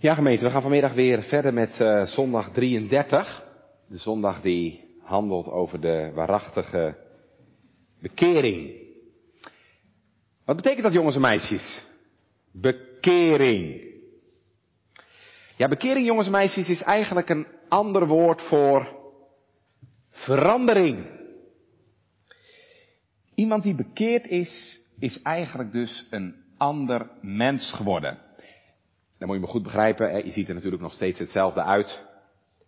Ja, gemeente, we gaan vanmiddag weer verder met uh, zondag 33. De zondag die handelt over de waarachtige bekering. Wat betekent dat, jongens en meisjes? Bekering. Ja, bekering, jongens en meisjes, is eigenlijk een ander woord voor verandering. Iemand die bekeerd is, is eigenlijk dus een ander mens geworden. Dan moet je me goed begrijpen, je ziet er natuurlijk nog steeds hetzelfde uit.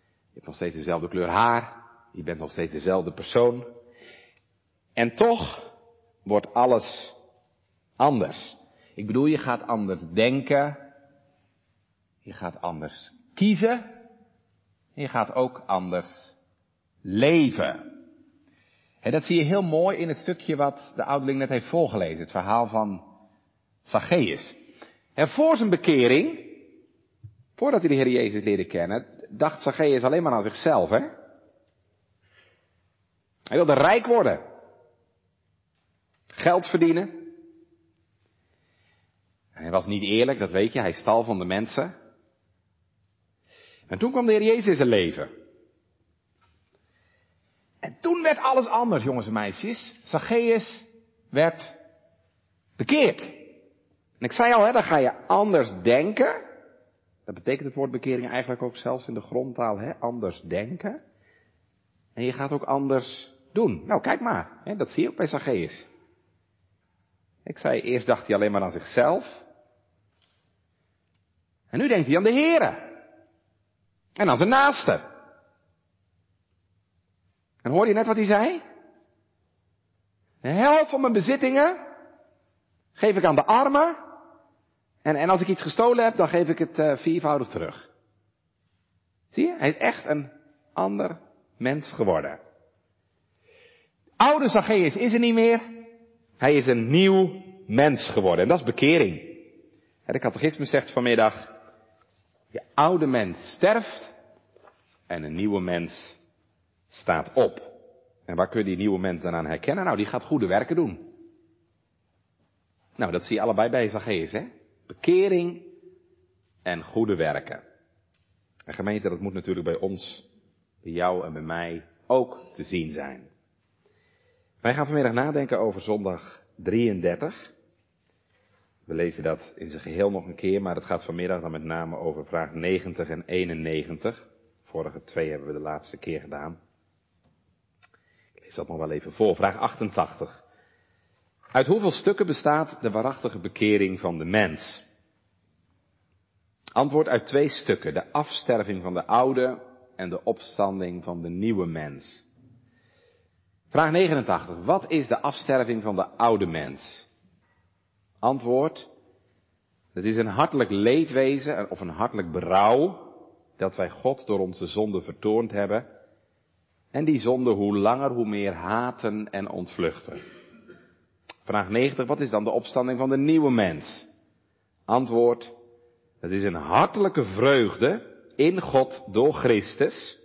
Je hebt nog steeds dezelfde kleur haar. Je bent nog steeds dezelfde persoon. En toch wordt alles anders. Ik bedoel, je gaat anders denken. Je gaat anders kiezen. Je gaat ook anders leven. En dat zie je heel mooi in het stukje wat de ouderling net heeft voorgelezen. Het verhaal van Zacchaeus. En voor zijn bekering, voordat hij de Heer Jezus leerde kennen, dacht Zacchaeus alleen maar aan zichzelf, hè? Hij wilde rijk worden. Geld verdienen. Hij was niet eerlijk, dat weet je, hij stal van de mensen. En toen kwam de Heer Jezus in zijn leven. En toen werd alles anders, jongens en meisjes. Zacchaeus werd bekeerd. En ik zei al, hè, dan ga je anders denken. Dat betekent het woord bekering eigenlijk ook zelfs in de grondtaal, hè, anders denken. En je gaat ook anders doen. Nou, kijk maar, hè, dat zie je ook bij Zacchaeus. Ik zei, eerst dacht hij alleen maar aan zichzelf. En nu denkt hij aan de Here. En aan zijn naaste. En hoor je net wat hij zei? De helft van mijn bezittingen geef ik aan de armen. En, en als ik iets gestolen heb, dan geef ik het uh, viervoudig terug. Zie je? Hij is echt een ander mens geworden. Oude Zacchaeus is er niet meer. Hij is een nieuw mens geworden. En dat is bekering. De catechisme zegt vanmiddag, je oude mens sterft en een nieuwe mens staat op. En waar kun je die nieuwe mens dan aan herkennen? Nou, die gaat goede werken doen. Nou, dat zie je allebei bij Zacchaeus, hè? Bekering en goede werken. En gemeente, dat moet natuurlijk bij ons, bij jou en bij mij ook te zien zijn. Wij gaan vanmiddag nadenken over zondag 33. We lezen dat in zijn geheel nog een keer, maar het gaat vanmiddag dan met name over vraag 90 en 91. Vorige twee hebben we de laatste keer gedaan. Ik lees dat nog wel even voor. Vraag 88. Uit hoeveel stukken bestaat de waarachtige bekering van de mens? Antwoord uit twee stukken. De afsterving van de oude en de opstanding van de nieuwe mens. Vraag 89. Wat is de afsterving van de oude mens? Antwoord. Het is een hartelijk leedwezen of een hartelijk berouw dat wij God door onze zonde vertoond hebben en die zonde hoe langer hoe meer haten en ontvluchten. Vraag 90. Wat is dan de opstanding van de nieuwe mens? Antwoord. Het is een hartelijke vreugde in God door Christus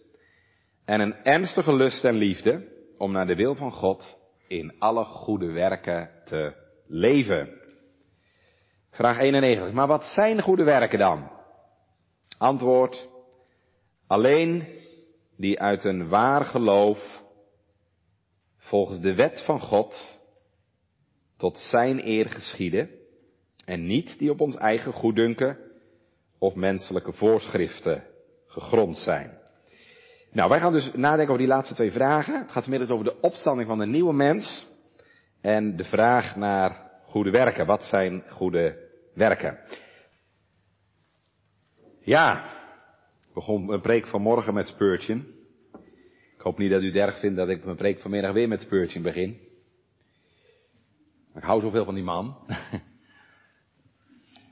en een ernstige lust en liefde om naar de wil van God in alle goede werken te leven. Vraag 91. Maar wat zijn goede werken dan? Antwoord. Alleen die uit een waar geloof volgens de wet van God tot zijn eer geschieden en niet die op ons eigen goeddunken of menselijke voorschriften gegrond zijn. Nou, wij gaan dus nadenken over die laatste twee vragen. Het gaat vanmiddag over de opstanding van de nieuwe mens en de vraag naar goede werken. Wat zijn goede werken? Ja, ik begon een preek vanmorgen met Spurgeon. Ik hoop niet dat u het erg vindt dat ik mijn preek vanmiddag weer met Spurgeon begin. Ik hou zoveel van die man.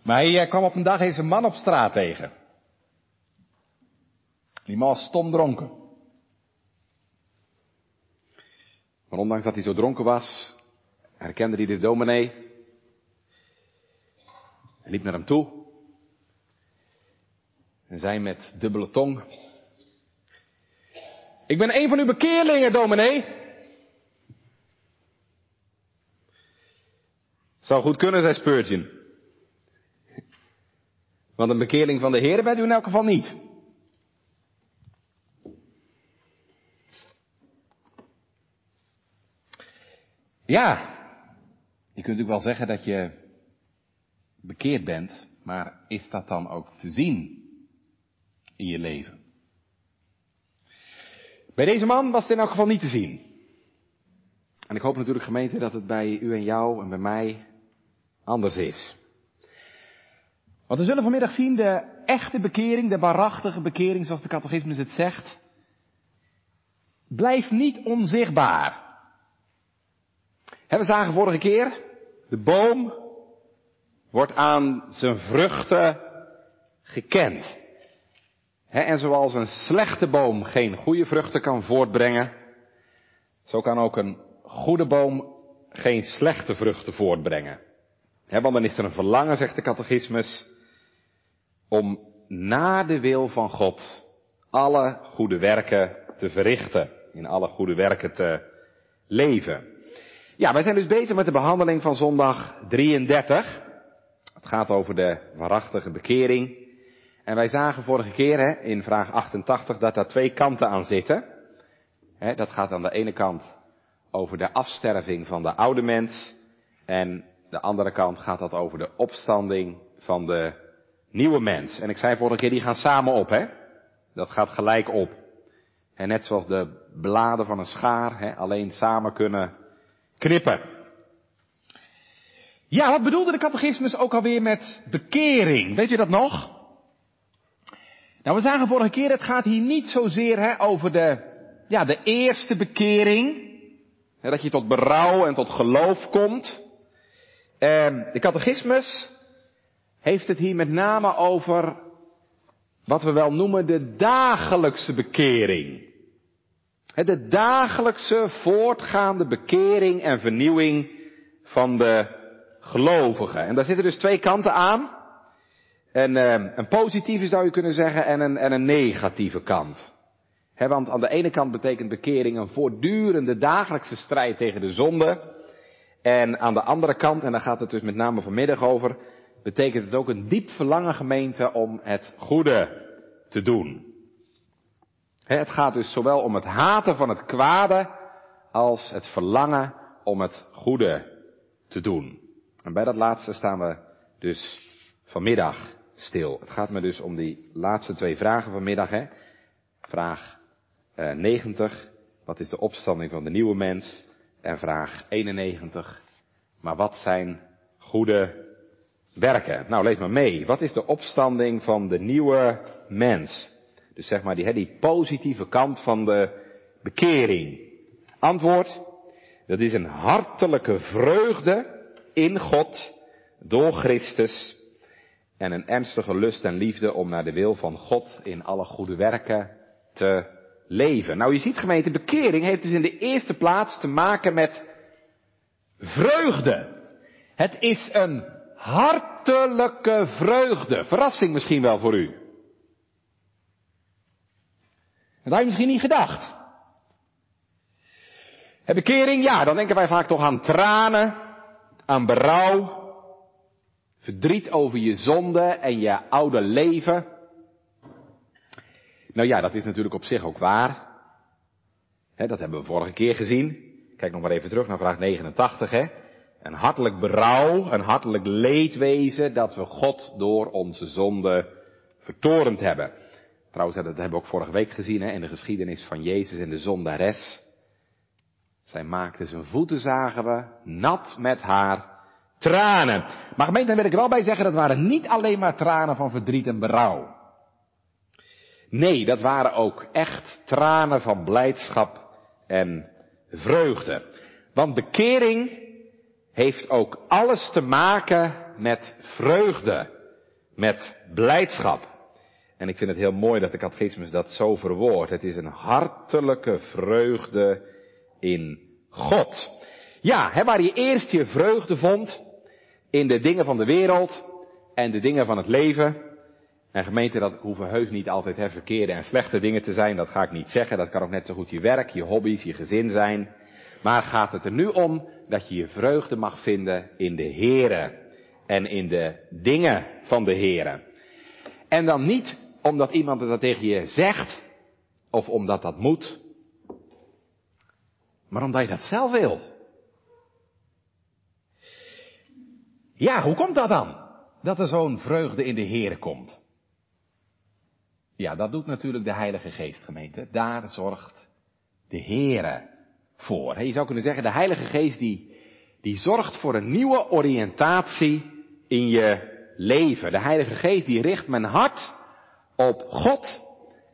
maar hij eh, kwam op een dag eens een man op straat tegen. Die man was stom dronken. Maar ondanks dat hij zo dronken was, herkende hij de dominee. Hij liep naar hem toe. En zei met dubbele tong. Ik ben een van uw bekeerlingen, dominee. Zou goed kunnen, zei Spurgeon. Want een bekeerling van de Heer bent u in elk geval niet. Ja, je kunt natuurlijk wel zeggen dat je bekeerd bent, maar is dat dan ook te zien in je leven? Bij deze man was het in elk geval niet te zien. En ik hoop natuurlijk gemeente dat het bij u en jou en bij mij anders is. Want we zullen vanmiddag zien de echte bekering, de waarachtige bekering zoals de catechismus het zegt, blijft niet onzichtbaar. we zagen vorige keer, de boom wordt aan zijn vruchten gekend. en zoals een slechte boom geen goede vruchten kan voortbrengen, zo kan ook een goede boom geen slechte vruchten voortbrengen. Want dan is er een verlangen, zegt de catechismus, om na de wil van God alle goede werken te verrichten, in alle goede werken te leven. Ja, wij zijn dus bezig met de behandeling van zondag 33. Het gaat over de waarachtige bekering. En wij zagen vorige keer in vraag 88 dat daar twee kanten aan zitten. Dat gaat aan de ene kant over de afsterving van de oude mens. En de andere kant gaat dat over de opstanding van de nieuwe mens. En ik zei vorige keer, die gaan samen op, hè? Dat gaat gelijk op. En net zoals de bladen van een schaar, hè, alleen samen kunnen knippen. Ja, wat bedoelde de catechismus ook alweer met bekering? Weet je dat nog? Nou, we zagen vorige keer, het gaat hier niet zozeer hè, over de, ja, de eerste bekering. Hè, dat je tot berouw en tot geloof komt. En de catechismus heeft het hier met name over wat we wel noemen de dagelijkse bekering. De dagelijkse voortgaande bekering en vernieuwing van de gelovigen. En daar zitten dus twee kanten aan. Een, eh, een positieve zou je kunnen zeggen en een, en een negatieve kant. want aan de ene kant betekent bekering een voortdurende dagelijkse strijd tegen de zonde. En aan de andere kant, en daar gaat het dus met name vanmiddag over, betekent het ook een diep verlangen gemeente om het goede te doen. Het gaat dus zowel om het haten van het kwade als het verlangen om het goede te doen. En bij dat laatste staan we dus vanmiddag stil. Het gaat me dus om die laatste twee vragen vanmiddag. Hè? Vraag eh, 90, wat is de opstanding van de nieuwe mens? En vraag 91, maar wat zijn goede werken. Nou, lees maar mee. Wat is de opstanding van de nieuwe mens? Dus zeg maar die, die positieve kant van de bekering. Antwoord, dat is een hartelijke vreugde in God door Christus en een ernstige lust en liefde om naar de wil van God in alle goede werken te leven. Nou, je ziet gemeente, bekering heeft dus in de eerste plaats te maken met vreugde. Het is een hartelijke vreugde. Verrassing misschien wel voor u. Dat had je misschien niet gedacht. En bekering, ja, dan denken wij vaak toch aan tranen, aan berouw, verdriet over je zonde en je oude leven. Nou ja, dat is natuurlijk op zich ook waar. dat hebben we vorige keer gezien. Kijk nog maar even terug naar vraag 89. Hè. Een hartelijk berouw, een hartelijk leedwezen dat we God door onze zonde vertorend hebben. Trouwens, dat hebben we ook vorige week gezien hè, in de geschiedenis van Jezus en de zondares. Zij maakte zijn voeten, zagen we, nat met haar tranen. Maar gemeente, daar wil ik wel bij zeggen, dat waren niet alleen maar tranen van verdriet en berouw. Nee, dat waren ook echt tranen van blijdschap en vreugde. Want bekering heeft ook alles te maken met vreugde, met blijdschap. En ik vind het heel mooi dat de catechismus dat zo verwoordt. Het is een hartelijke vreugde in God. Ja, hè, waar je eerst je vreugde vond in de dingen van de wereld en de dingen van het leven. En gemeente, dat hoeven heus niet altijd hè, verkeerde en slechte dingen te zijn, dat ga ik niet zeggen. Dat kan ook net zo goed je werk, je hobby's, je gezin zijn. Maar gaat het er nu om dat je je vreugde mag vinden in de Here en in de dingen van de Here. En dan niet omdat iemand dat tegen je zegt, of omdat dat moet, maar omdat je dat zelf wil. Ja, hoe komt dat dan? Dat er zo'n vreugde in de Heer komt. Ja, dat doet natuurlijk de Heilige Geest, gemeente. Daar zorgt de Heere voor. Je zou kunnen zeggen, de Heilige Geest die, die zorgt voor een nieuwe oriëntatie in je leven. De Heilige Geest die richt mijn hart op God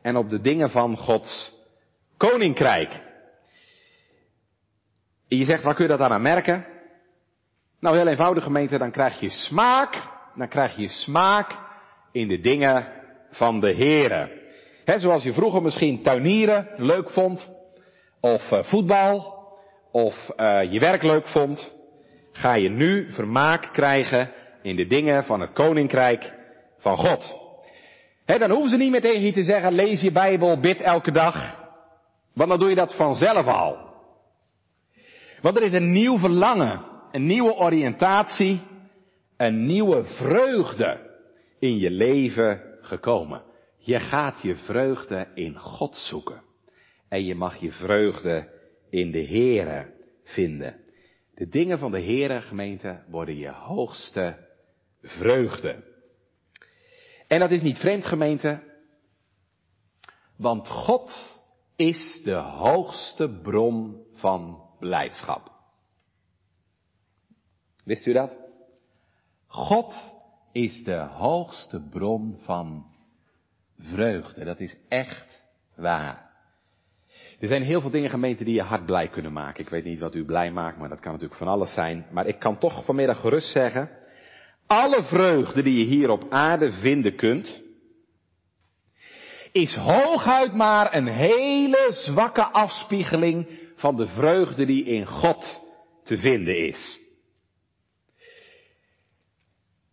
en op de dingen van Gods koninkrijk. En je zegt, waar kun je dat aan merken? Nou, heel eenvoudig gemeente, dan krijg je smaak, dan krijg je smaak in de dingen van de Here. He, zoals je vroeger misschien tuinieren leuk vond, of uh, voetbal, of uh, je werk leuk vond, ga je nu vermaak krijgen in de dingen van het koninkrijk van God. He, dan hoeven ze niet meer tegen je te zeggen, lees je Bijbel, bid elke dag. Want dan doe je dat vanzelf al. Want er is een nieuw verlangen, een nieuwe oriëntatie, een nieuwe vreugde in je leven gekomen. Je gaat je vreugde in God zoeken. En je mag je vreugde in de Here vinden. De dingen van de Here, gemeente, worden je hoogste vreugde. En dat is niet vreemd, gemeente, want God is de hoogste bron van blijdschap. Wist u dat? God is de hoogste bron van vreugde. Dat is echt waar. Er zijn heel veel dingen gemeenten die je hart blij kunnen maken. Ik weet niet wat u blij maakt, maar dat kan natuurlijk van alles zijn. Maar ik kan toch vanmiddag gerust zeggen, alle vreugde die je hier op aarde vinden kunt, is hooguit maar een hele zwakke afspiegeling van de vreugde die in God te vinden is.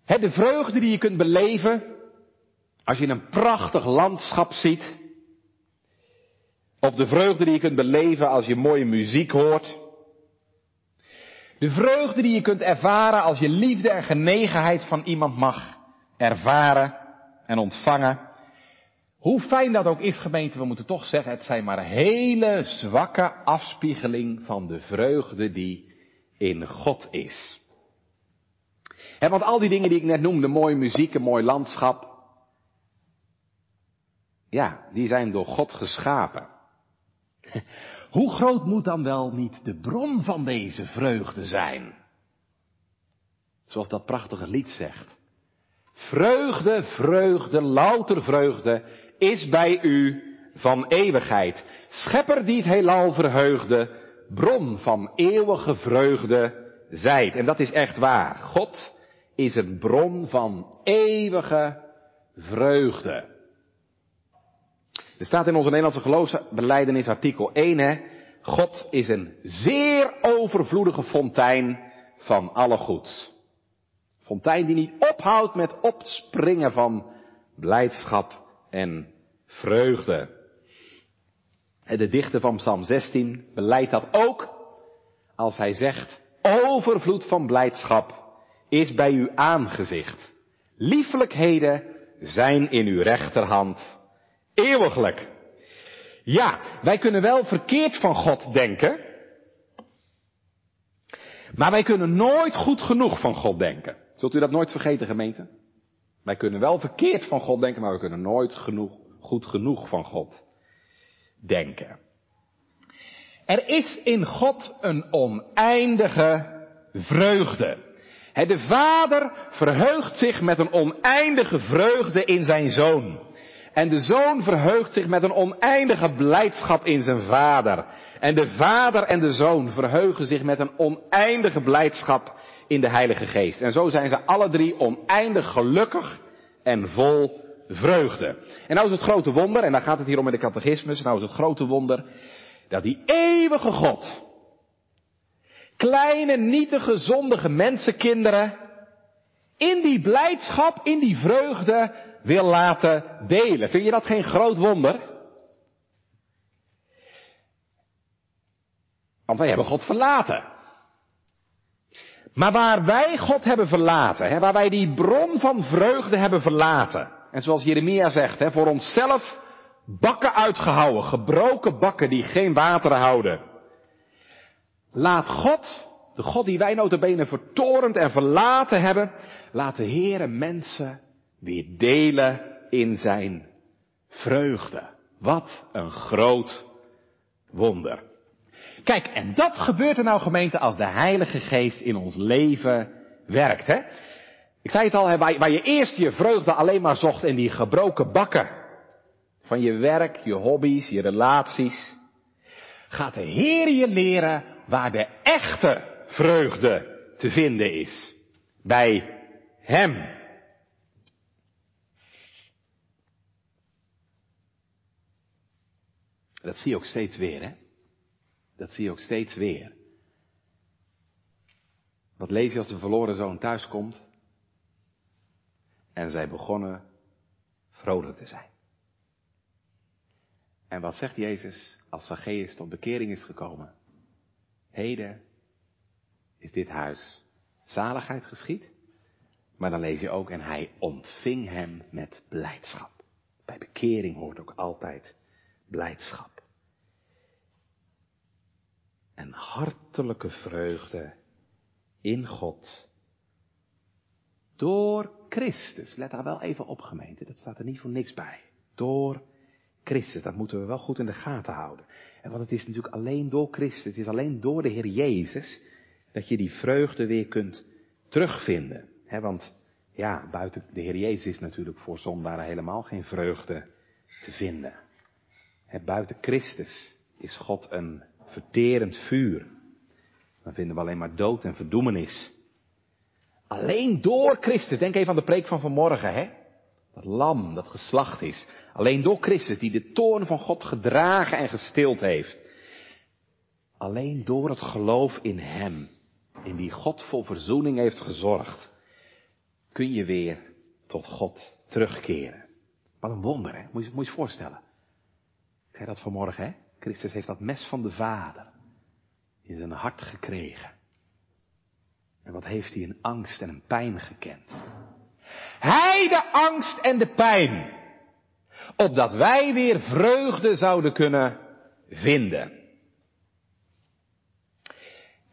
De vreugde die je kunt beleven als je een prachtig landschap ziet, of de vreugde die je kunt beleven als je mooie muziek hoort. De vreugde die je kunt ervaren als je liefde en genegenheid van iemand mag ervaren en ontvangen. Hoe fijn dat ook is, gemeente, we moeten toch zeggen, het zijn maar hele zwakke afspiegeling van de vreugde die in God is. En want al die dingen die ik net noemde, mooie muziek, een mooi landschap, ja, die zijn door God geschapen. Hoe groot moet dan wel niet de bron van deze vreugde zijn? Zoals dat prachtige lied zegt. Vreugde, vreugde, louter vreugde is bij u van eeuwigheid. Schepper die het heelal verheugde, bron van eeuwige vreugde zijt. En dat is echt waar. God is een bron van eeuwige vreugde. Er staat in onze Nederlandse geloofsbeleidenis artikel 1, hè. God is een zeer overvloedige fontein van alle goeds. Fontein die niet ophoudt met opspringen van blijdschap en vreugde. De dichter van Psalm 16 beleidt dat ook als hij zegt, overvloed van blijdschap is bij uw aangezicht. Liefelijkheden zijn in uw rechterhand Eeuwiglijk. Ja, wij kunnen wel verkeerd van God denken. Maar wij kunnen nooit goed genoeg van God denken. Zult u dat nooit vergeten, gemeente? Wij kunnen wel verkeerd van God denken, maar we kunnen nooit genoeg, goed genoeg van God denken. Er is in God een oneindige vreugde. De Vader verheugt zich met een oneindige vreugde in zijn Zoon. En de zoon verheugt zich met een oneindige blijdschap in zijn vader. En de vader en de zoon verheugen zich met een oneindige blijdschap in de Heilige Geest. En zo zijn ze alle drie oneindig gelukkig en vol vreugde. En nou is het grote wonder, en daar gaat het hier om in de catechismus, nou is het grote wonder, dat die eeuwige God, kleine, nietige, zondige mensenkinderen, in die blijdschap, in die vreugde, wil laten delen. Vind je dat geen groot wonder? Want wij hebben God verlaten. Maar waar wij God hebben verlaten, hè, waar wij die bron van vreugde hebben verlaten, En zoals Jeremia zegt, hè, voor onszelf bakken uitgehouwen, gebroken bakken die geen water houden. Laat God, de God die wij notabene vertorend en verlaten hebben, laat de Heere mensen weer delen in zijn vreugde. Wat een groot wonder. Kijk, en dat gebeurt er nou gemeente als de Heilige Geest in ons leven werkt. Hè? Ik zei het al, waar, je eerst je vreugde alleen maar zocht in die gebroken bakken. Van je werk, je hobby's, je relaties. Gaat de Heer je leren waar de echte vreugde te vinden is. Bij Hem. Dat zie je ook steeds weer, hè? Dat zie je ook steeds weer. Wat lees je als de verloren zoon thuiskomt? En zij begonnen vrolijk te zijn. En wat zegt Jezus als Zacchaeus tot bekering is gekomen? Heden is dit huis zaligheid geschied. Maar dan lees je ook, en hij ontving hem met blijdschap. Bij bekering hoort ook altijd blijdschap. En hartelijke vreugde in God. Door Christus. Let daar wel even op gemeente, dat staat er niet voor niks bij. Door Christus, dat moeten we wel goed in de gaten houden. Want het is natuurlijk alleen door Christus, het is alleen door de Heer Jezus dat je die vreugde weer kunt terugvinden. Want ja, buiten de Heer Jezus is natuurlijk voor zondaren helemaal geen vreugde te vinden. Buiten Christus is God een verterend vuur. Dan vinden we alleen maar dood en verdoemenis. Alleen door Christus, denk even aan de preek van vanmorgen, hè? Dat lam dat geslacht is. Alleen door Christus, die de toorn van God gedragen en gestild heeft. Alleen door het geloof in Hem, in die God vol verzoening heeft gezorgd, kun je weer tot God terugkeren. Wat een wonder, hè? Moet je, moet je voorstellen. Ik zei dat vanmorgen, hè? Christus heeft dat mes van de Vader in zijn hart gekregen. En wat heeft hij een angst en een pijn gekend? Hij de angst en de pijn. Opdat wij weer vreugde zouden kunnen vinden.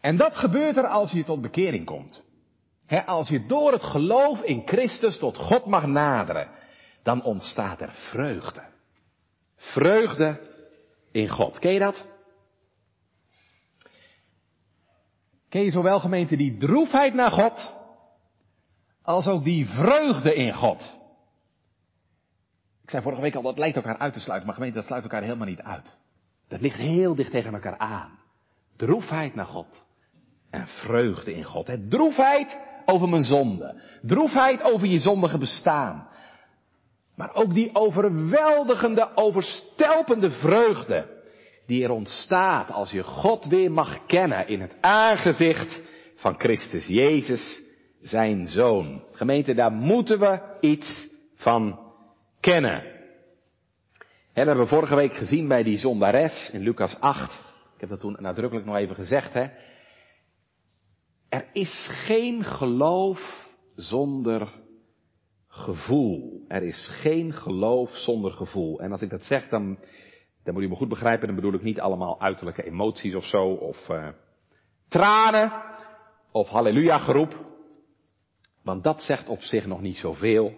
En dat gebeurt er als je tot bekering komt. als je door het geloof in Christus tot God mag naderen, dan ontstaat er vreugde. Vreugde in God. Ken je dat? Ken je zowel gemeente die droefheid naar God, als ook die vreugde in God? Ik zei vorige week al, dat lijkt elkaar uit te sluiten, maar gemeente, dat sluit elkaar helemaal niet uit. Dat ligt heel dicht tegen elkaar aan. Droefheid naar God en vreugde in God. Hè? Droefheid over mijn zonde. Droefheid over je zondige bestaan. Maar ook die overweldigende, overstelpende vreugde die er ontstaat als je God weer mag kennen in het aangezicht van Christus Jezus, zijn Zoon. Gemeente, daar moeten we iets van kennen. we hebben vorige week gezien bij die zondares in Lucas 8. Ik heb dat toen nadrukkelijk nog even gezegd. Hè. Er is geen geloof zonder gevoel. Er is geen geloof zonder gevoel. En als ik dat zeg, dan, dan moet je me goed begrijpen, dan bedoel ik niet allemaal uiterlijke emoties of zo, of uh, tranen, of halleluja geroep. Want dat zegt op zich nog niet zoveel.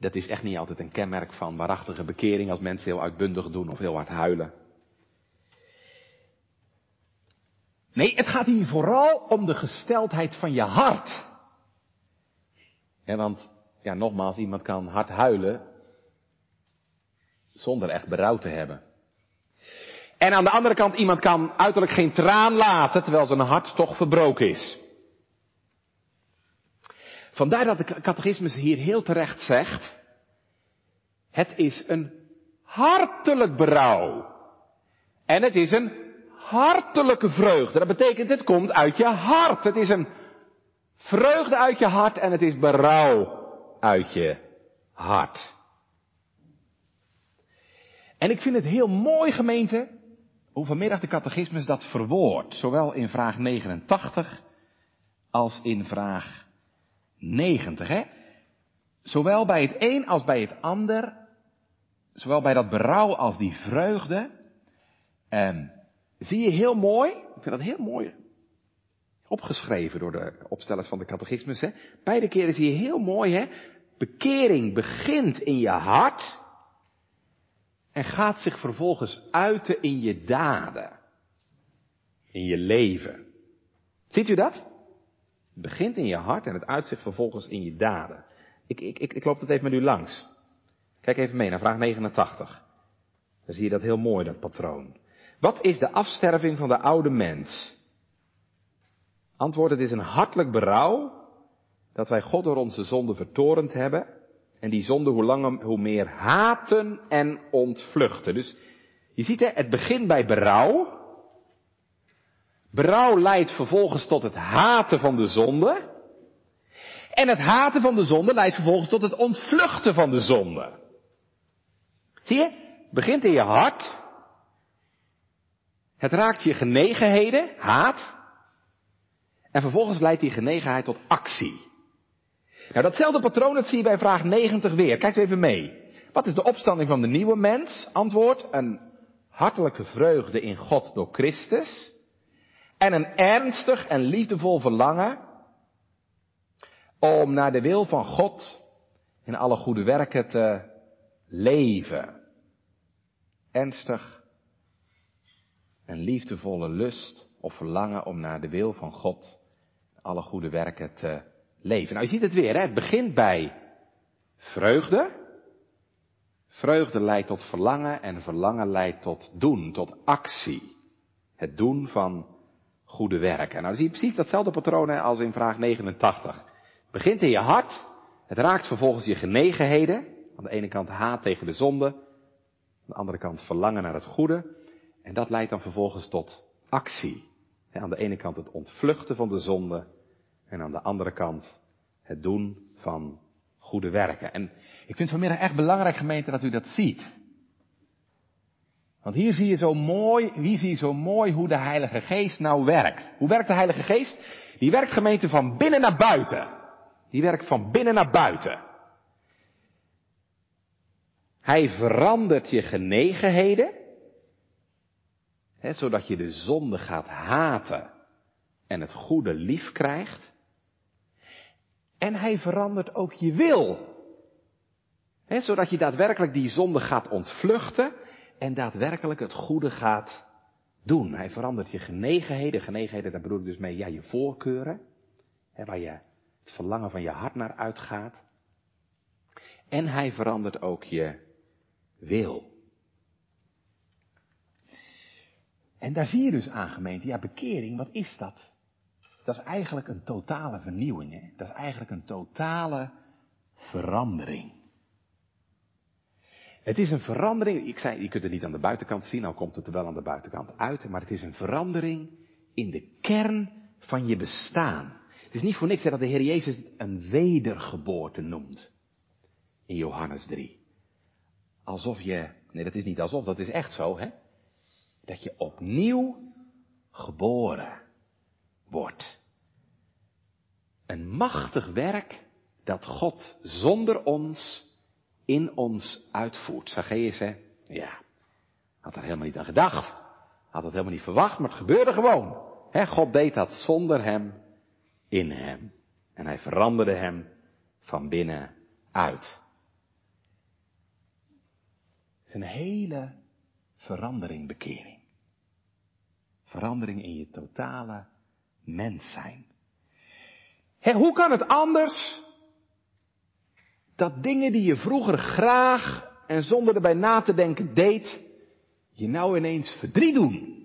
Dat is echt niet altijd een kenmerk van waarachtige bekering als mensen heel uitbundig doen of heel hard huilen. Nee, het gaat hier vooral om de gesteldheid van je hart. Want, ja, nogmaals, iemand kan hard huilen zonder echt berouw te hebben. En aan de andere kant, iemand kan uiterlijk geen traan laten, terwijl zijn hart toch verbroken is. Vandaar dat de catechismus hier heel terecht zegt, het is een hartelijk berouw. En het is een hartelijke vreugde. Dat betekent, het komt uit je hart. Het is een vreugde uit je hart en het is berouw uit je hart. En ik vind het heel mooi, gemeente, hoe vanmiddag de catechismus dat verwoordt. Zowel in vraag 89 als in vraag 90. Hè? zowel bij het een als bij het ander, zowel bij dat berouw als die vreugde, eh, zie je heel mooi, ik vind dat heel mooi opgeschreven door de opstellers van de catechismus. Hè? Beide keren zie je heel mooi, hè? Bekering begint in je hart en gaat zich vervolgens uiten in je daden. In je leven. Ziet u dat? Begint in je hart en het uitzicht vervolgens in je daden. Ik, ik, ik, ik loop het even met u langs. Kijk even mee naar vraag 89. Dan zie je dat heel mooi, dat patroon. Wat is de afsterving van de oude mens? Antwoord, het is een hartelijk berouw dat wij God door onze zonde vertorend hebben en die zonde hoe langer hoe meer haten en ontvluchten. Dus je ziet hè, het begint bij berouw. Berouw leidt vervolgens tot het haten van de zonde. En het haten van de zonde leidt vervolgens tot het ontvluchten van de zonde. Zie je? Het begint in je hart. Het raakt je genegenheden, haat. En vervolgens leidt die genegenheid tot actie. Nou, datzelfde patroon dat zie je bij vraag 90 weer. Kijk even mee. Wat is de opstanding van de nieuwe mens? Antwoord, een hartelijke vreugde in God door Christus. En een ernstig en liefdevol verlangen om naar de wil van God in alle goede werken te leven. Ernstig en liefdevolle lust of verlangen om naar de wil van God alle goede werken te leven. Nou, je ziet het weer, hè? het begint bij vreugde. Vreugde leidt tot verlangen en verlangen leidt tot doen, tot actie. Het doen van goede werken. Nou, zie je precies datzelfde patroon als in vraag 89. Het begint in je hart, het raakt vervolgens je genegenheden. Aan de ene kant haat tegen de zonde, aan de andere kant verlangen naar het goede. En dat leidt dan vervolgens tot actie. Aan de ene kant het ontvluchten van de zonde en aan de andere kant het doen van goede werken. En ik vind vanmiddag echt belangrijk, gemeente, dat u dat ziet. Want hier zie je zo mooi, hier zie je zo mooi hoe de Heilige Geest nou werkt. Hoe werkt de Heilige Geest? Die werkt gemeente van binnen naar buiten. Die werkt van binnen naar buiten. Hij verandert je genegenheden, hè, zodat je de zonde gaat haten en het goede lief krijgt. En hij verandert ook je wil. He, zodat je daadwerkelijk die zonde gaat ontvluchten en daadwerkelijk het goede gaat doen. Hij verandert je genegenheden. Genegenheden, daar bedoel ik dus mee, ja, je voorkeuren. He, waar je het verlangen van je hart naar uitgaat. En hij verandert ook je wil. En daar zie je dus aan gemeente, ja, bekering, wat is dat? Dat is eigenlijk een totale vernieuwing. Hè? Dat is eigenlijk een totale verandering. Het is een verandering, ik zei, je kunt het niet aan de buitenkant zien, nou komt het er wel aan de buitenkant uit, maar het is een verandering in de kern van je bestaan. Het is niet voor niks dat de Heer Jezus een wedergeboorte noemt. In Johannes 3. Alsof je, nee dat is niet alsof, dat is echt zo, hè. Dat je opnieuw geboren wordt. Een machtig werk dat God zonder ons in ons uitvoert. Zacchaeus, hè? Ja, had er helemaal niet aan gedacht. Had het helemaal niet verwacht, maar het gebeurde gewoon. He, God deed dat zonder hem, in hem. En hij veranderde hem van binnen uit. Het is een hele verandering, bekering. Verandering in je totale mens zijn. He, hoe kan het anders dat dingen die je vroeger graag en zonder erbij na te denken deed, je nou ineens verdriet doen?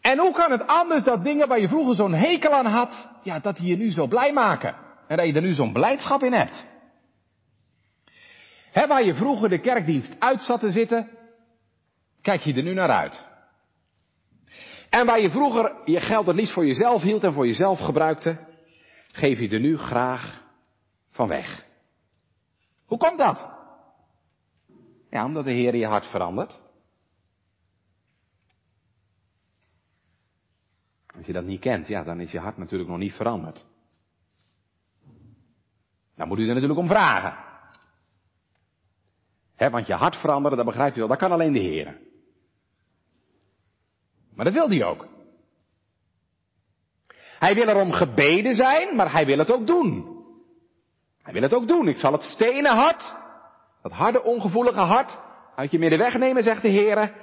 En hoe kan het anders dat dingen waar je vroeger zo'n hekel aan had, ja, dat die je nu zo blij maken? En dat je er nu zo'n blijdschap in hebt? He, waar je vroeger de kerkdienst uit zat te zitten, kijk je er nu naar uit. En waar je vroeger je geld het liefst voor jezelf hield en voor jezelf gebruikte, geef je er nu graag van weg. Hoe komt dat? Ja, omdat de Heer je hart verandert. Als je dat niet kent, ja, dan is je hart natuurlijk nog niet veranderd. Dan moet u er natuurlijk om vragen. He, want je hart veranderen, dat begrijpt u wel, dat kan alleen de Heer. Maar dat wil hij ook. Hij wil erom gebeden zijn, maar hij wil het ook doen. Hij wil het ook doen. Ik zal het stenen hart, dat harde, ongevoelige hart, uit je midden wegnemen, zegt de Heer.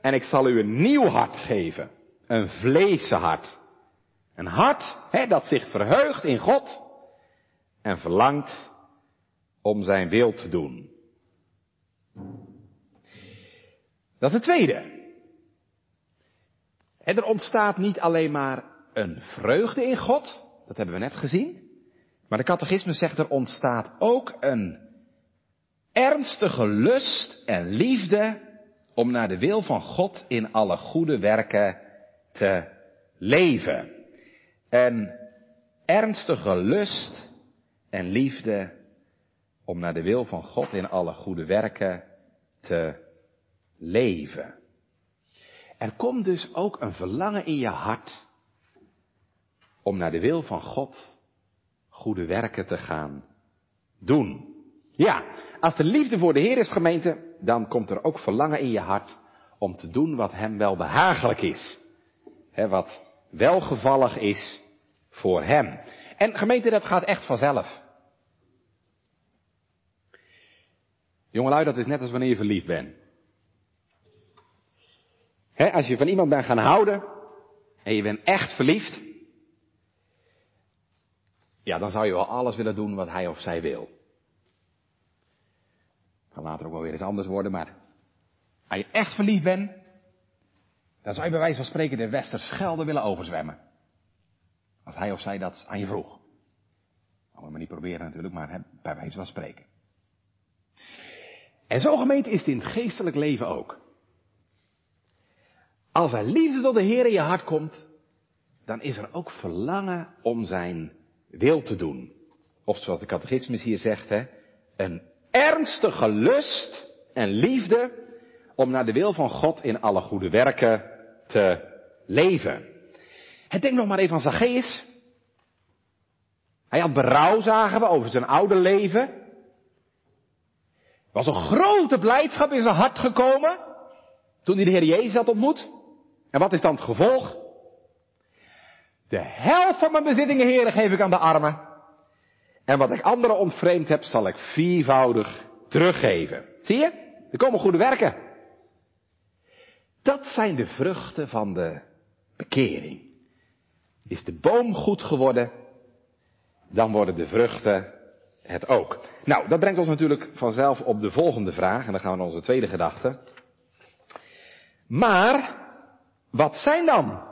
En ik zal u een nieuw hart geven. Een vleesen hart. Een hart hè, dat zich verheugt in God en verlangt om zijn wil te doen. Dat is het tweede. er ontstaat niet alleen maar een vreugde in God, dat hebben we net gezien. Maar de catechisme zegt er ontstaat ook een ernstige lust en liefde om naar de wil van God in alle goede werken te leven. Een ernstige lust en liefde om naar de wil van God in alle goede werken te leven. Er komt dus ook een verlangen in je hart om naar de wil van God goede werken te gaan doen. Ja, als de liefde voor de Heer is gemeente, dan komt er ook verlangen in je hart om te doen wat Hem wel behagelijk is. He, wat welgevallig is voor Hem. En gemeente, dat gaat echt vanzelf. Jongelui, dat is net als wanneer je verliefd bent. He, als je van iemand bent gaan houden en je bent echt verliefd, ja, dan zou je wel alles willen doen wat hij of zij wil. Kan later ook wel weer eens anders worden, maar als je echt verliefd bent, dan zou je bij wijze van spreken de Westerschelde willen overzwemmen. Als hij of zij dat aan je vroeg. Moet maar niet proberen natuurlijk, maar bij wijze van spreken. En zo gemeente is het in het geestelijk leven ook. Als er liefde tot de Heer in je hart komt, dan is er ook verlangen om zijn wil te doen. Of zoals de catechismus hier zegt, hè, een ernstige lust en liefde om naar de wil van God in alle goede werken te leven. Het denk nog maar even aan Zacchaeus. Hij had berouw, zagen we, over zijn oude leven. Er was een grote blijdschap in zijn hart gekomen toen hij de Heer Jezus had ontmoet. En wat is dan het gevolg? De helft van mijn bezittingen, heren, geef ik aan de armen. En wat ik anderen ontvreemd heb, zal ik viervoudig teruggeven. Zie je? Er komen goede werken. Dat zijn de vruchten van de bekering. Is de boom goed geworden, dan worden de vruchten het ook. Nou, dat brengt ons natuurlijk vanzelf op de volgende vraag, en dan gaan we naar onze tweede gedachte. Maar, wat zijn dan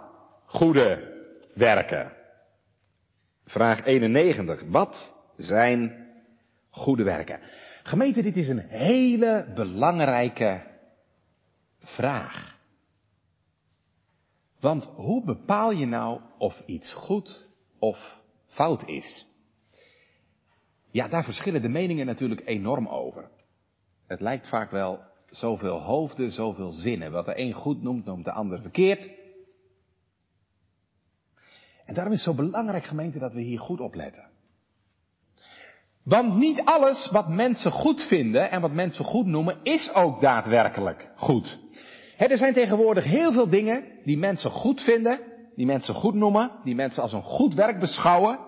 goede werken. Vraag 91. Wat zijn goede werken? Gemeente, dit is een hele belangrijke vraag. Want hoe bepaal je nou of iets goed of fout is? Ja, daar verschillen de meningen natuurlijk enorm over. Het lijkt vaak wel zoveel hoofden, zoveel zinnen. Wat de een goed noemt, noemt de ander verkeerd. En daarom is het zo belangrijk, gemeente, dat we hier goed opletten. Want niet alles wat mensen goed vinden en wat mensen goed noemen, is ook daadwerkelijk goed. er zijn tegenwoordig heel veel dingen die mensen goed vinden, die mensen goed noemen, die mensen als een goed werk beschouwen,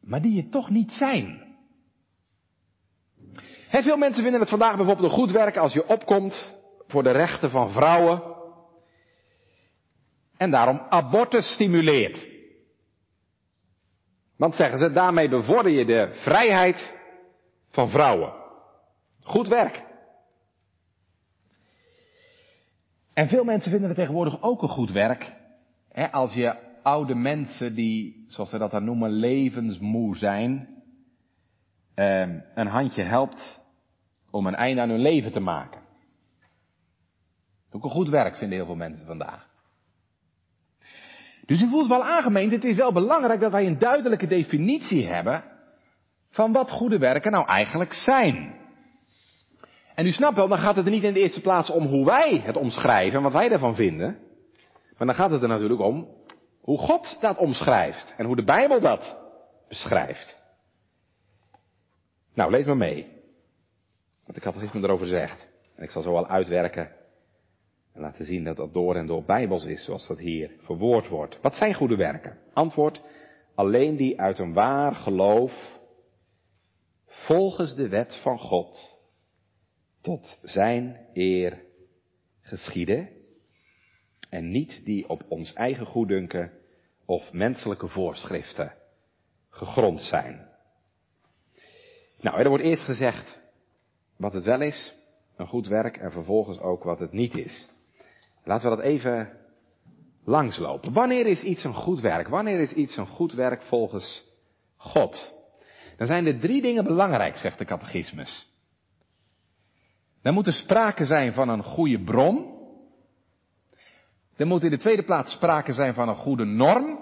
maar die het toch niet zijn. veel mensen vinden het vandaag bijvoorbeeld een goed werk als je opkomt voor de rechten van vrouwen en daarom abortus stimuleert. Want zeggen ze, daarmee bevorder je de vrijheid van vrouwen. Goed werk. En veel mensen vinden het tegenwoordig ook een goed werk. Hè, als je oude mensen die, zoals ze dat dan noemen, levensmoe zijn, eh, een handje helpt om een einde aan hun leven te maken. Ook een goed werk vinden heel veel mensen vandaag. Dus u voelt wel aangemeend, het is wel belangrijk dat wij een duidelijke definitie hebben van wat goede werken nou eigenlijk zijn. En u snapt wel, dan gaat het er niet in de eerste plaats om hoe wij het omschrijven en wat wij ervan vinden. Maar dan gaat het er natuurlijk om hoe God dat omschrijft en hoe de Bijbel dat beschrijft. Nou, lees maar mee. Wat de catechisme erover zegt. En ik zal zo al uitwerken en laten zien dat dat door en door bijbels is, zoals dat hier verwoord wordt. Wat zijn goede werken? Antwoord, alleen die uit een waar geloof, volgens de wet van God, tot zijn eer geschieden. En niet die op ons eigen goeddunken of menselijke voorschriften gegrond zijn. Nou, er wordt eerst gezegd wat het wel is, een goed werk, en vervolgens ook wat het niet is. Laten we dat even langslopen. Wanneer is iets een goed werk? Wanneer is iets een goed werk volgens God? Dan zijn er drie dingen belangrijk, zegt de catechismus. Er moet er sprake zijn van een goede bron. Er moet in de tweede plaats sprake zijn van een goede norm.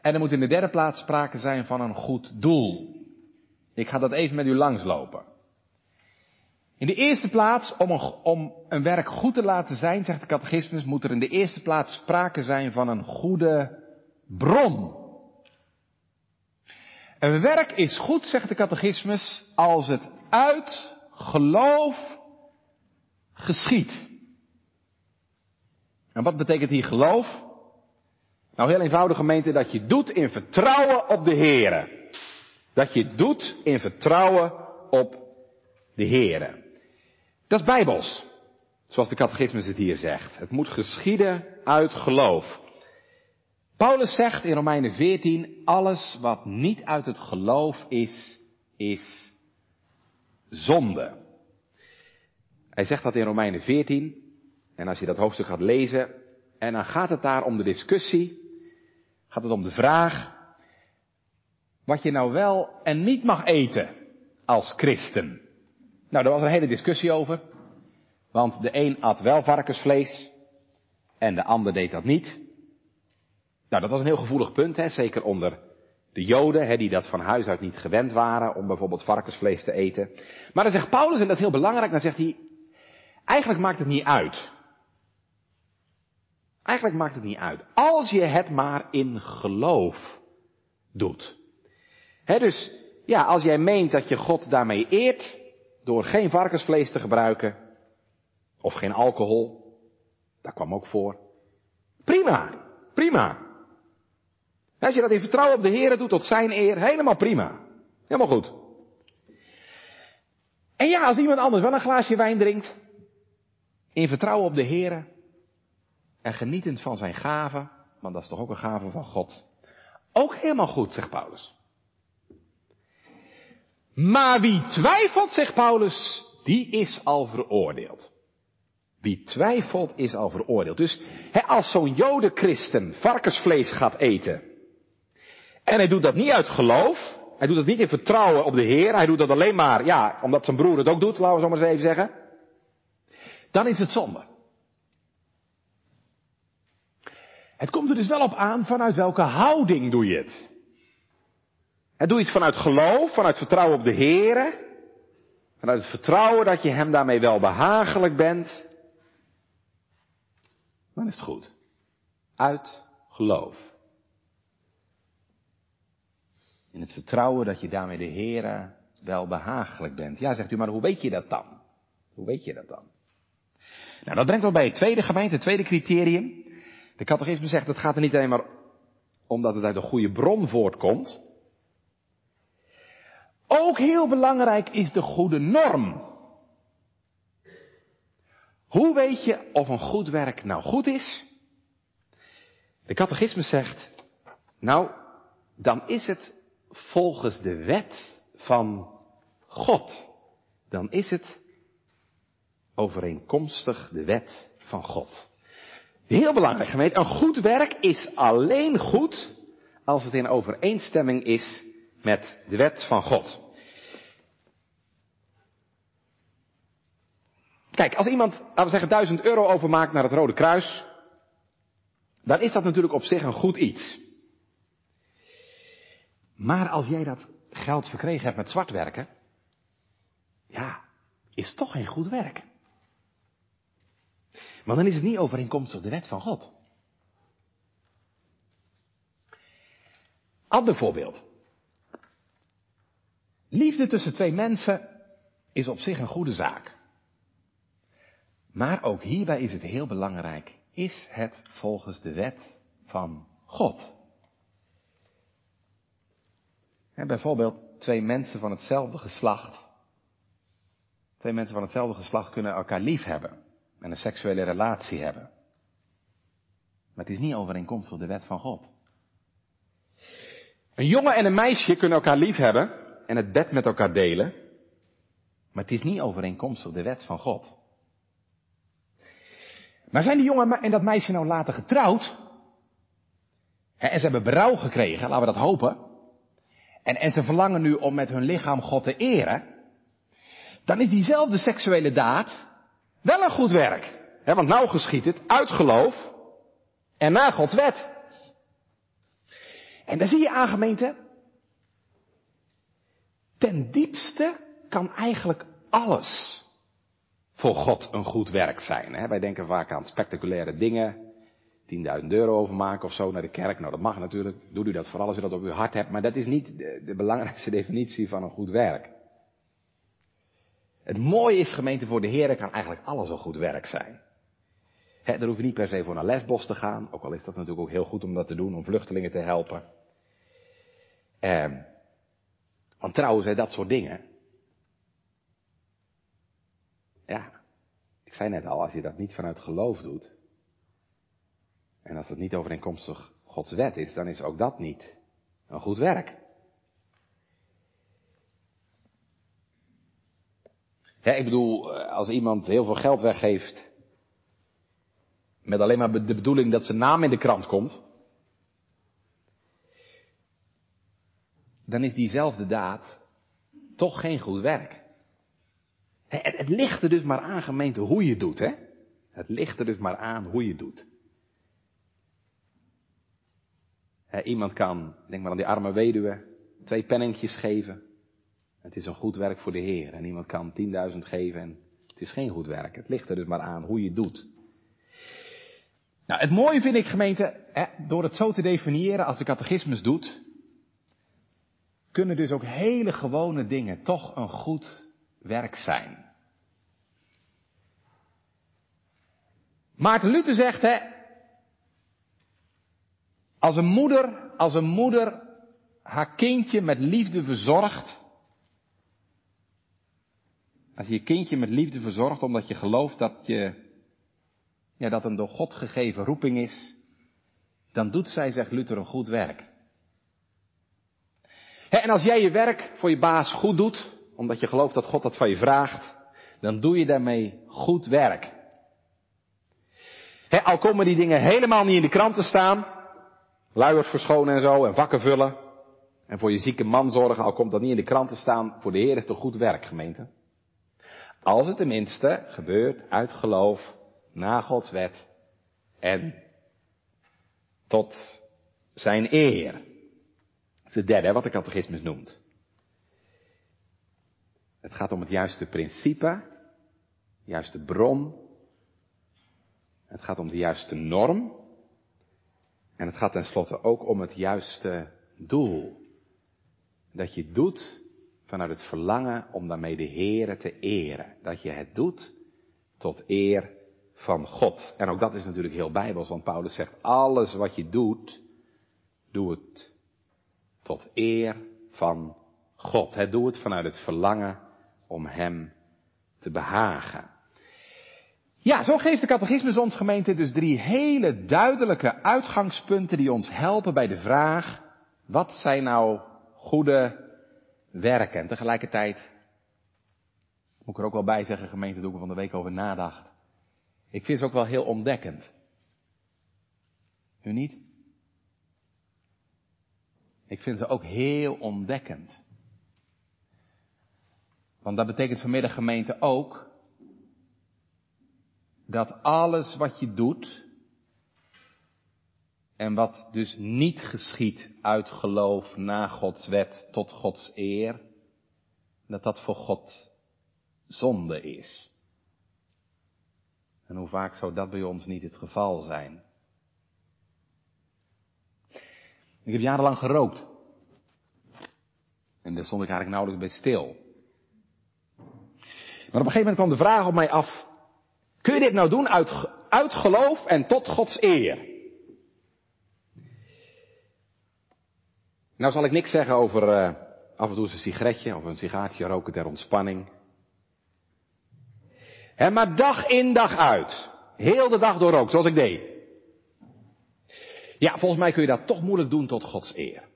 En er moet in de derde plaats sprake zijn van een goed doel. Ik ga dat even met u langslopen. In de eerste plaats, om een, om een werk goed te laten zijn, zegt de catechismus, moet er in de eerste plaats sprake zijn van een goede bron. Een werk is goed, zegt de catechismus, als het uit geloof geschiet. En wat betekent hier geloof? Nou, heel eenvoudig gemeente, dat je doet in vertrouwen op de Here. Dat je doet in vertrouwen op de Here. Dat is bijbels. Zoals de catechismus het hier zegt. Het moet geschieden uit geloof. Paulus zegt in Romeinen 14, alles wat niet uit het geloof is, is zonde. Hij zegt dat in Romeinen 14. En als je dat hoofdstuk gaat lezen, en dan gaat het daar om de discussie, gaat het om de vraag, wat je nou wel en niet mag eten als christen. Nou, daar was een hele discussie over. Want de een at wel varkensvlees en de ander deed dat niet. Nou, dat was een heel gevoelig punt, hè, zeker onder de Joden, hè, die dat van huis uit niet gewend waren om bijvoorbeeld varkensvlees te eten. Maar dan zegt Paulus, en dat is heel belangrijk, dan zegt hij, eigenlijk maakt het niet uit. Eigenlijk maakt het niet uit. Als je het maar in geloof doet. Hè, dus, ja, als jij meent dat je God daarmee eert, door geen varkensvlees te gebruiken, of geen alcohol, dat kwam ook voor. Prima, prima. Als je dat in vertrouwen op de Heer doet tot zijn eer, helemaal prima. Helemaal goed. En ja, als iemand anders wel een glaasje wijn drinkt, in vertrouwen op de Heer en genietend van zijn gave, want dat is toch ook een gave van God, ook helemaal goed, zegt Paulus. Maar wie twijfelt, zegt Paulus, die is al veroordeeld. Wie twijfelt is al veroordeeld. Dus als zo'n jodenchristen varkensvlees gaat eten. En hij doet dat niet uit geloof. Hij doet dat niet in vertrouwen op de Heer. Hij doet dat alleen maar, ja, omdat zijn broer het ook doet, laten we zo maar eens even zeggen. Dan is het zonde. Het komt er dus wel op aan vanuit welke houding doe je het. En doe het vanuit geloof, vanuit vertrouwen op de Heer. Vanuit het vertrouwen dat je hem daarmee wel behagelijk bent. Dan is het goed. Uit geloof. In het vertrouwen dat je daarmee de Heer wel behagelijk bent. Ja, zegt u, maar hoe weet je dat dan? Hoe weet je dat dan? Nou, dat brengt ons bij het tweede gemeente, het tweede criterium. De catechisme zegt, het gaat er niet alleen maar om dat het uit een goede bron voortkomt. Ook heel belangrijk is de goede norm. Hoe weet je of een goed werk nou goed is? De catechismus zegt, nou, dan is het volgens de wet van God. Dan is het overeenkomstig de wet van God. Heel belangrijk gemeente, een goed werk is alleen goed als het in overeenstemming is met de wet van God. Kijk, als iemand, laten we zeggen, duizend euro overmaakt naar het Rode Kruis, dan is dat natuurlijk op zich een goed iets. Maar als jij dat geld verkregen hebt met zwart werken, ja, is toch geen goed werk. Want dan is het niet overeenkomstig de wet van God. Ander voorbeeld. Liefde tussen twee mensen is op zich een goede zaak. Maar ook hierbij is het heel belangrijk, is het volgens de wet van God? bijvoorbeeld twee mensen van hetzelfde geslacht. Twee mensen van hetzelfde geslacht kunnen elkaar lief hebben en een seksuele relatie hebben. Maar het is niet overeenkomstig de wet van God. Een jongen en een meisje kunnen elkaar lief hebben en het bed met elkaar delen. Maar het is niet overeenkomstig de wet van God. Maar zijn die jongen en dat meisje nou later getrouwd? En ze hebben berouw gekregen, laten we dat hopen. En, en ze verlangen nu om met hun lichaam God te eren. Dan is diezelfde seksuele daad wel een goed werk. want nou geschiet het uit geloof en na Gods wet. En daar zie je aan gemeente. Ten diepste kan eigenlijk alles voor God een goed werk zijn. Wij denken vaak aan spectaculaire dingen. 10.000 euro overmaken of zo naar de kerk. Nou, dat mag natuurlijk. Doe u dat vooral als u dat op uw hart hebt. Maar dat is niet de, belangrijkste definitie van een goed werk. Het mooie is, gemeente, voor de Heer kan eigenlijk alles een goed werk zijn. He, daar hoef je niet per se voor naar Lesbos te gaan. Ook al is dat natuurlijk ook heel goed om dat te doen, om vluchtelingen te helpen. Eh, want trouwens, he, dat soort dingen. Ja, ik zei net al, als je dat niet vanuit geloof doet. En als het niet overeenkomstig Gods wet is, dan is ook dat niet een goed werk. Ja, ik bedoel, eh, als iemand heel veel geld weggeeft, met alleen maar de bedoeling dat zijn naam in de krant komt, dan is diezelfde daad toch geen goed werk. Het, het ligt er dus maar aan, gemeente, hoe je doet, hè? Het ligt er dus maar aan hoe je doet. iemand kan, denk maar aan die arme weduwe, twee penningjes geven. Het is een goed werk voor de Heer. En iemand kan 10.000 geven en het is geen goed werk. Het ligt er dus maar aan hoe je doet. Nou, het mooie vind ik gemeente, hè, door het zo te definiëren als de catechismus doet, kunnen dus ook hele gewone dingen toch een goed werk zijn. Maarten Luther zegt, hè, als een moeder, als een moeder haar kindje met liefde verzorgt, als je je kindje met liefde verzorgt omdat je gelooft dat je, ja, dat een door God gegeven roeping is, dan doet zij, zegt Luther, een goed werk. En als jij je werk voor je baas goed doet, omdat je gelooft dat God dat van je vraagt, dan doe je daarmee goed werk. al komen die dingen helemaal niet in de krant te staan, luiers verschonen en zo, en vakken vullen, en voor je zieke man zorgen, al komt dat niet in de krant te staan, voor de Heer is een goed werk, gemeente. Als het tenminste gebeurt uit geloof, na Gods wet en tot zijn eer. Dat is het derde, wat de catechismus noemt. Het gaat om het juiste principe, de juiste bron. Het gaat om de juiste norm. En het gaat tenslotte ook om het juiste doel. Dat je doet vanuit het verlangen om daarmee de Heere te eren. Dat je het doet tot eer van God. En ook dat is natuurlijk heel bijbels, want Paulus zegt, alles wat je doet, doe het tot eer van God. Het doe het vanuit het verlangen om Hem te behagen. Ja, zo geeft de catechismus ons gemeente dus drie hele duidelijke uitgangspunten die ons helpen bij de vraag, wat zijn nou goede werken. En tegelijkertijd, moet ik er ook wel bij zeggen, gemeente, doe ik van de week over nadacht. Ik vind ze ook wel heel ontdekkend. U niet? Ik vind ze ook heel ontdekkend. Want dat betekent vanmiddag gemeente ook dat alles wat je doet, en wat dus niet geschiet uit geloof na Gods wet tot Gods eer, dat dat voor God zonde is. En hoe vaak zou dat bij ons niet het geval zijn? Ik heb jarenlang gerookt. En daar stond ik eigenlijk nauwelijks bij stil. Maar op een gegeven moment kwam de vraag op mij af, kun je dit nou doen uit, uit geloof en tot Gods eer? Nou zal ik niks zeggen over uh, af en toe eens een sigaretje of een sigaartje roken ter ontspanning. He, maar dag in dag uit, heel de dag door rook, zoals ik deed. Ja, volgens mij kun je dat toch moeilijk doen tot Gods eer.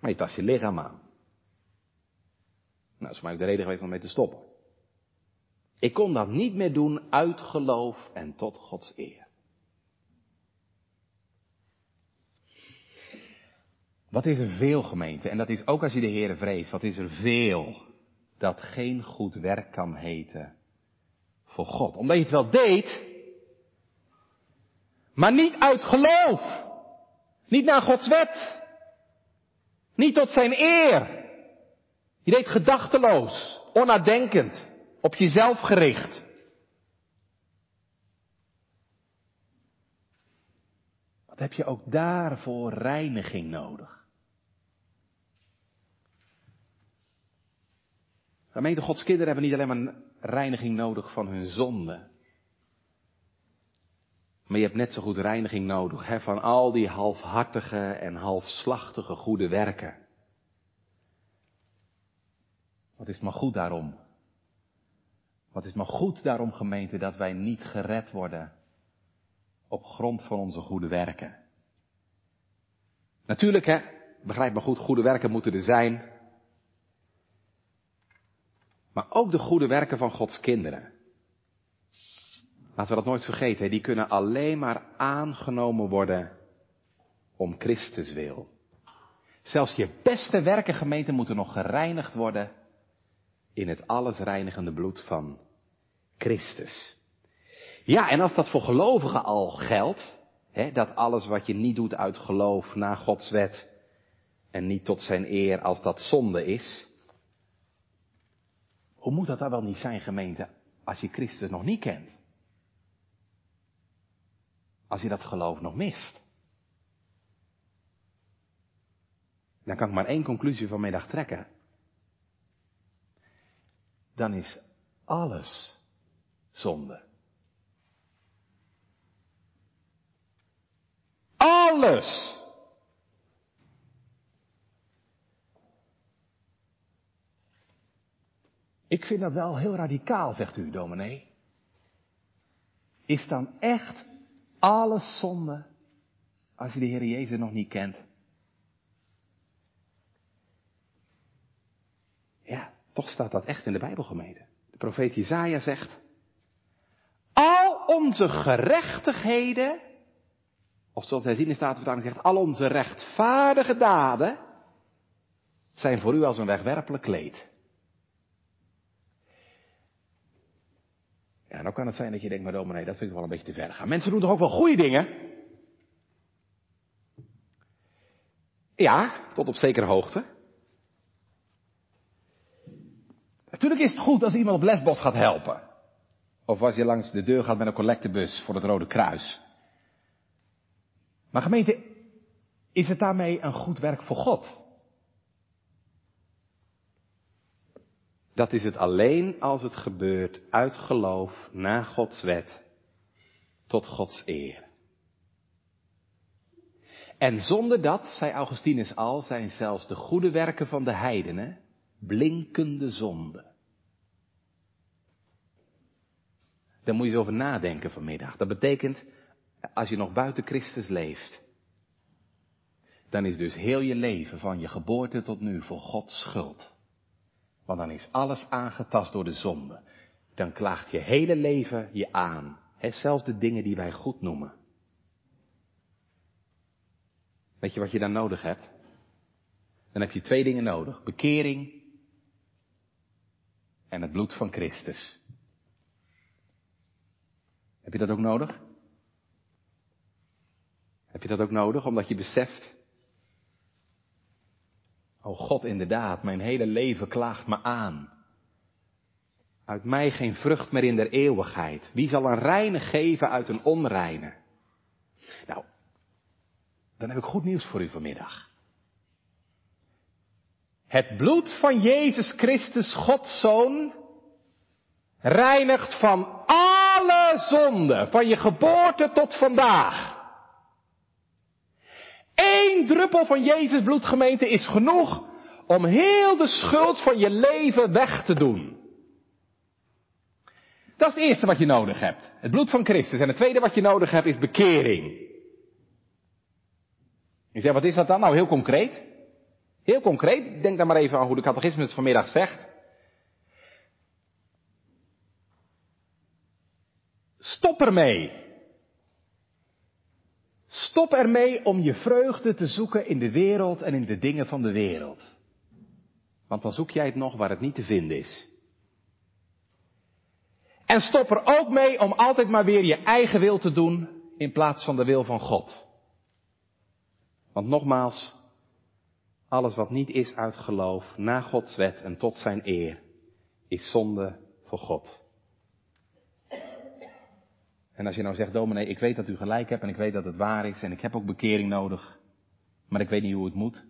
Maar je tast je lichaam aan. Nou, dat is voor mij ook de reden geweest om mee te stoppen. Ik kon dat niet meer doen uit geloof en tot Gods eer. Wat is er veel gemeente? En dat is ook als je de Heer vreest. Wat is er veel dat geen goed werk kan heten voor God? Omdat je het wel deed, maar niet uit geloof. Niet naar Gods wet. Niet tot zijn eer. Je deed gedachteloos, onnadenkend, op jezelf gericht. Wat heb je ook daarvoor reiniging nodig? Gemeente Gods kinderen hebben niet alleen maar reiniging nodig van hun zonde. Maar je hebt net zo goed reiniging nodig hè, van al die halfhartige en halfslachtige goede werken. Wat is maar goed daarom? Wat is maar goed daarom, gemeente, dat wij niet gered worden op grond van onze goede werken. Natuurlijk, hè, begrijp maar goed, goede werken moeten er zijn. Maar ook de goede werken van Gods kinderen. Laten we dat nooit vergeten, die kunnen alleen maar aangenomen worden om Christus wil. Zelfs je beste werken, gemeente, moeten nog gereinigd worden in het alles reinigende bloed van Christus. Ja, en als dat voor gelovigen al geldt, hè, dat alles wat je niet doet uit geloof na Gods wet en niet tot zijn eer, als dat zonde is, hoe moet dat dan wel niet zijn, gemeente, als je Christus nog niet kent? Als je dat geloof nog mist. Dan kan ik maar één conclusie vanmiddag trekken. Dan is alles zonde. Alles. Ik vind dat wel heel radicaal, zegt u, dominee. Is dan echt alles zonde als je de Heer Jezus nog niet kent? Ja, toch staat dat echt in de Bijbel gemeten. De profeet Jezaja zegt, al onze gerechtigheden, of zoals hij zien in Statenvertaling zegt, al onze rechtvaardige daden, zijn voor u als een wegwerpelijk kleed. Ja, nou kan het zijn dat je denkt, maar dominee, dat vind ik wel een beetje te ver gaan. Mensen doen toch ook wel goede dingen? Ja, tot op zekere hoogte. Natuurlijk is het goed als iemand op Lesbos gaat helpen. Of als je langs de deur gaat met een collectebus voor het Rode Kruis. Maar gemeente, is het daarmee een goed werk voor God? Dat is het alleen als het gebeurt uit geloof na Gods wet tot Gods eer. En zonder dat, zei Augustinus al, zijn zelfs de goede werken van de heidenen blinkende zonde. Daar moet je eens over nadenken vanmiddag. Dat betekent, als je nog buiten Christus leeft, dan is dus heel je leven van je geboorte tot nu voor God schuld. Want dan is alles aangetast door de zonde. Dan klaagt je hele leven je aan. Zelfs de dingen die wij goed noemen. Weet je wat je dan nodig hebt? Dan heb je twee dingen nodig. Bekering en het bloed van Christus. Heb je dat ook nodig? Heb je dat ook nodig omdat je beseft Oh God, inderdaad, mijn hele leven klaagt me aan. Uit mij geen vrucht meer in der eeuwigheid. Wie zal een reine geven uit een onreine? Nou, dan heb ik goed nieuws voor u vanmiddag. Het bloed van Jezus Christus, Gods Zoon, reinigt van alle zonden, van je geboorte tot vandaag. Eén druppel van Jezus bloedgemeente is genoeg om heel de schuld van je leven weg te doen. Dat is het eerste wat je nodig hebt. Het bloed van Christus. En het tweede wat je nodig hebt is bekering. Je zegt, wat is dat dan? Nou, heel concreet. Heel concreet. Denk dan maar even aan hoe de catechismus het vanmiddag zegt. Stop ermee. Stop ermee om je vreugde te zoeken in de wereld en in de dingen van de wereld. Want dan zoek jij het nog waar het niet te vinden is. En stop er ook mee om altijd maar weer je eigen wil te doen in plaats van de wil van God. Want nogmaals, alles wat niet is uit geloof, na Gods wet en tot zijn eer, is zonde voor God. En als je nou zegt, dominee, ik weet dat u gelijk hebt en ik weet dat het waar is en ik heb ook bekering nodig, maar ik weet niet hoe het moet.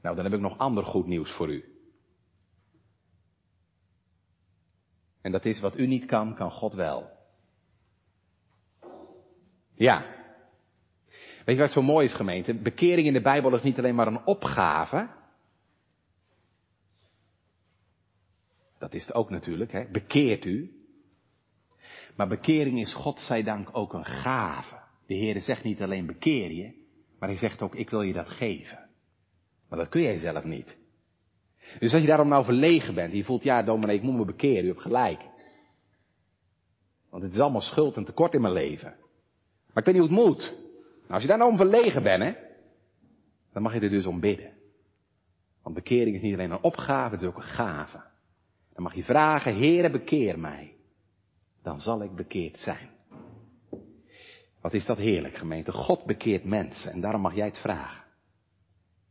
Nou, dan heb ik nog ander goed nieuws voor u. En dat is wat u niet kan, kan God wel. Ja. Weet je wat zo mooi is, gemeente? Bekering in de Bijbel is niet alleen maar een opgave. Dat is het ook natuurlijk, hè? Bekeert u. Maar bekering is God zij dank ook een gave. De Heer zegt niet alleen bekeer je, maar hij zegt ook ik wil je dat geven. Maar dat kun jij zelf niet. Dus als je daarom nou verlegen bent, je voelt ja dominee ik moet me bekeren, u hebt gelijk. Want het is allemaal schuld en tekort in mijn leven. Maar ik weet niet hoe het moet. Nou, als je daar nou om verlegen bent, hè, dan mag je er dus om bidden. Want bekering is niet alleen een opgave, het is ook een gave. Dan mag je vragen, Heere, bekeer mij dan zal ik bekeerd zijn. Wat is dat heerlijk, gemeente? God bekeert mensen en daarom mag jij het vragen.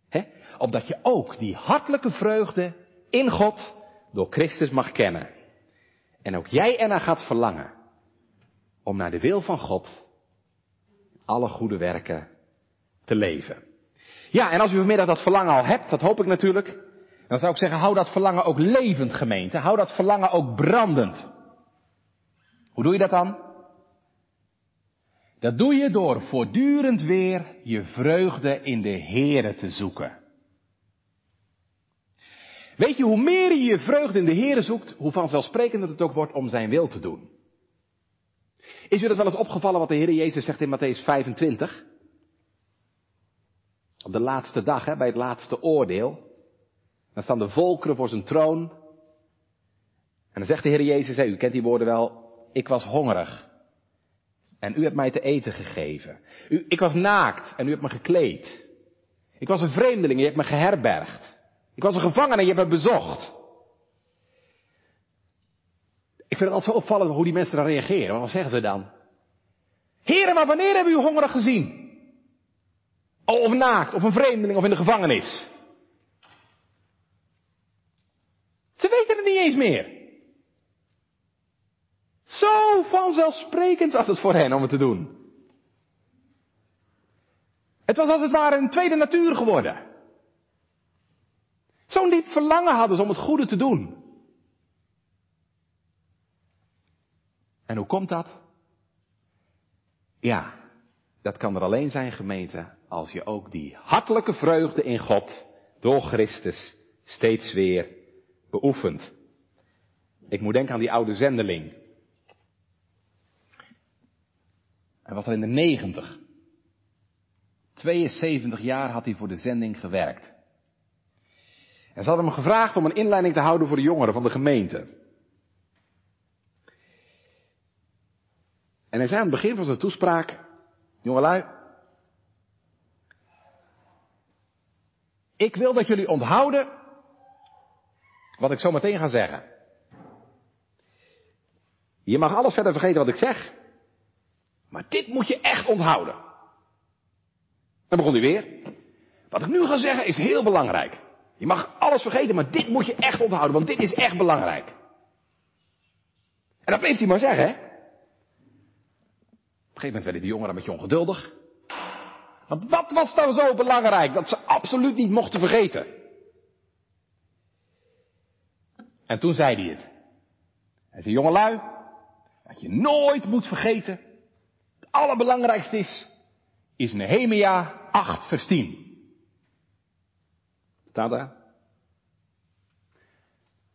He? Opdat je ook die hartelijke vreugde in God door Christus mag kennen. En ook jij ernaar gaat verlangen om naar de wil van God alle goede werken te leven. Ja, en als u vanmiddag dat verlangen al hebt, dat hoop ik natuurlijk, dan zou ik zeggen, hou dat verlangen ook levend, gemeente. Hou dat verlangen ook brandend. Hoe doe je dat dan? Dat doe je door voortdurend weer je vreugde in de Here te zoeken. Weet je, hoe meer je je vreugde in de Here zoekt, hoe vanzelfsprekender het ook wordt om zijn wil te doen. Is u dat wel eens opgevallen wat de Heer Jezus zegt in Matthäus 25? Op de laatste dag, hè, bij het laatste oordeel. Dan staan de volkeren voor zijn troon. En dan zegt de Heer Jezus, hè, u kent die woorden wel, ik was hongerig. En u hebt mij te eten gegeven. U, ik was naakt en u hebt me gekleed. Ik was een vreemdeling en je hebt me geherbergd. Ik was een gevangene en je hebt me bezocht. Ik vind het altijd zo opvallend hoe die mensen dan reageren. Wat zeggen ze dan? Heren, maar wanneer hebben u hongerig gezien? Of naakt, of een vreemdeling, of in de gevangenis? Ze weten het niet eens meer. Zo vanzelfsprekend was het voor hen om het te doen. Het was als het ware een tweede natuur geworden. Zo'n diep verlangen hadden ze om het goede te doen. En hoe komt dat? Ja, dat kan er alleen zijn gemeente als je ook die hartelijke vreugde in God door Christus steeds weer beoefent. Ik moet denken aan die oude zendeling Hij was al in de negentig. 72 jaar had hij voor de zending gewerkt. En ze hadden hem gevraagd om een inleiding te houden voor de jongeren van de gemeente. En hij zei aan het begin van zijn toespraak, jongelui, ik wil dat jullie onthouden wat ik zo meteen ga zeggen. Je mag alles verder vergeten wat ik zeg. Maar dit moet je echt onthouden. Dan begon hij weer. Wat ik nu ga zeggen is heel belangrijk. Je mag alles vergeten, maar dit moet je echt onthouden, want dit is echt belangrijk. En dat bleef hij maar zeggen, hè. Op een gegeven moment werden die jongeren een beetje ongeduldig. Want wat was dan zo belangrijk dat ze absoluut niet mochten vergeten? En toen zei hij het. Hij zei, jongelui, wat je nooit moet vergeten, het allerbelangrijkste is, is Nehemia 8 vers 10. Staat daar?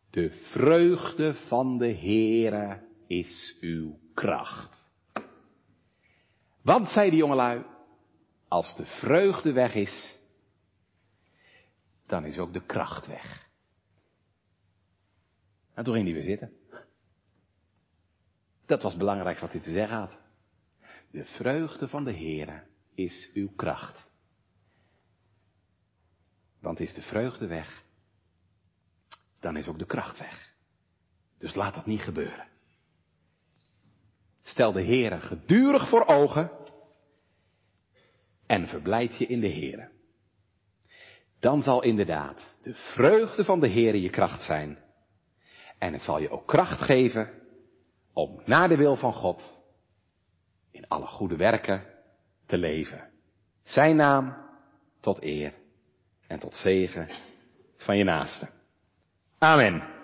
De vreugde van de Heere is uw kracht. Want, zei de jongelui, als de vreugde weg is, dan is ook de kracht weg. En toen ging hij weer zitten. Dat was belangrijk wat hij te zeggen had. De vreugde van de Heere is uw kracht. Want is de vreugde weg, dan is ook de kracht weg. Dus laat dat niet gebeuren. Stel de Heere gedurig voor ogen en verblijd je in de Heere. Dan zal inderdaad de vreugde van de Heere je kracht zijn. En het zal je ook kracht geven om naar de wil van God in alle goede werken te leven. Zijn naam tot eer en tot zegen van je naaste. Amen.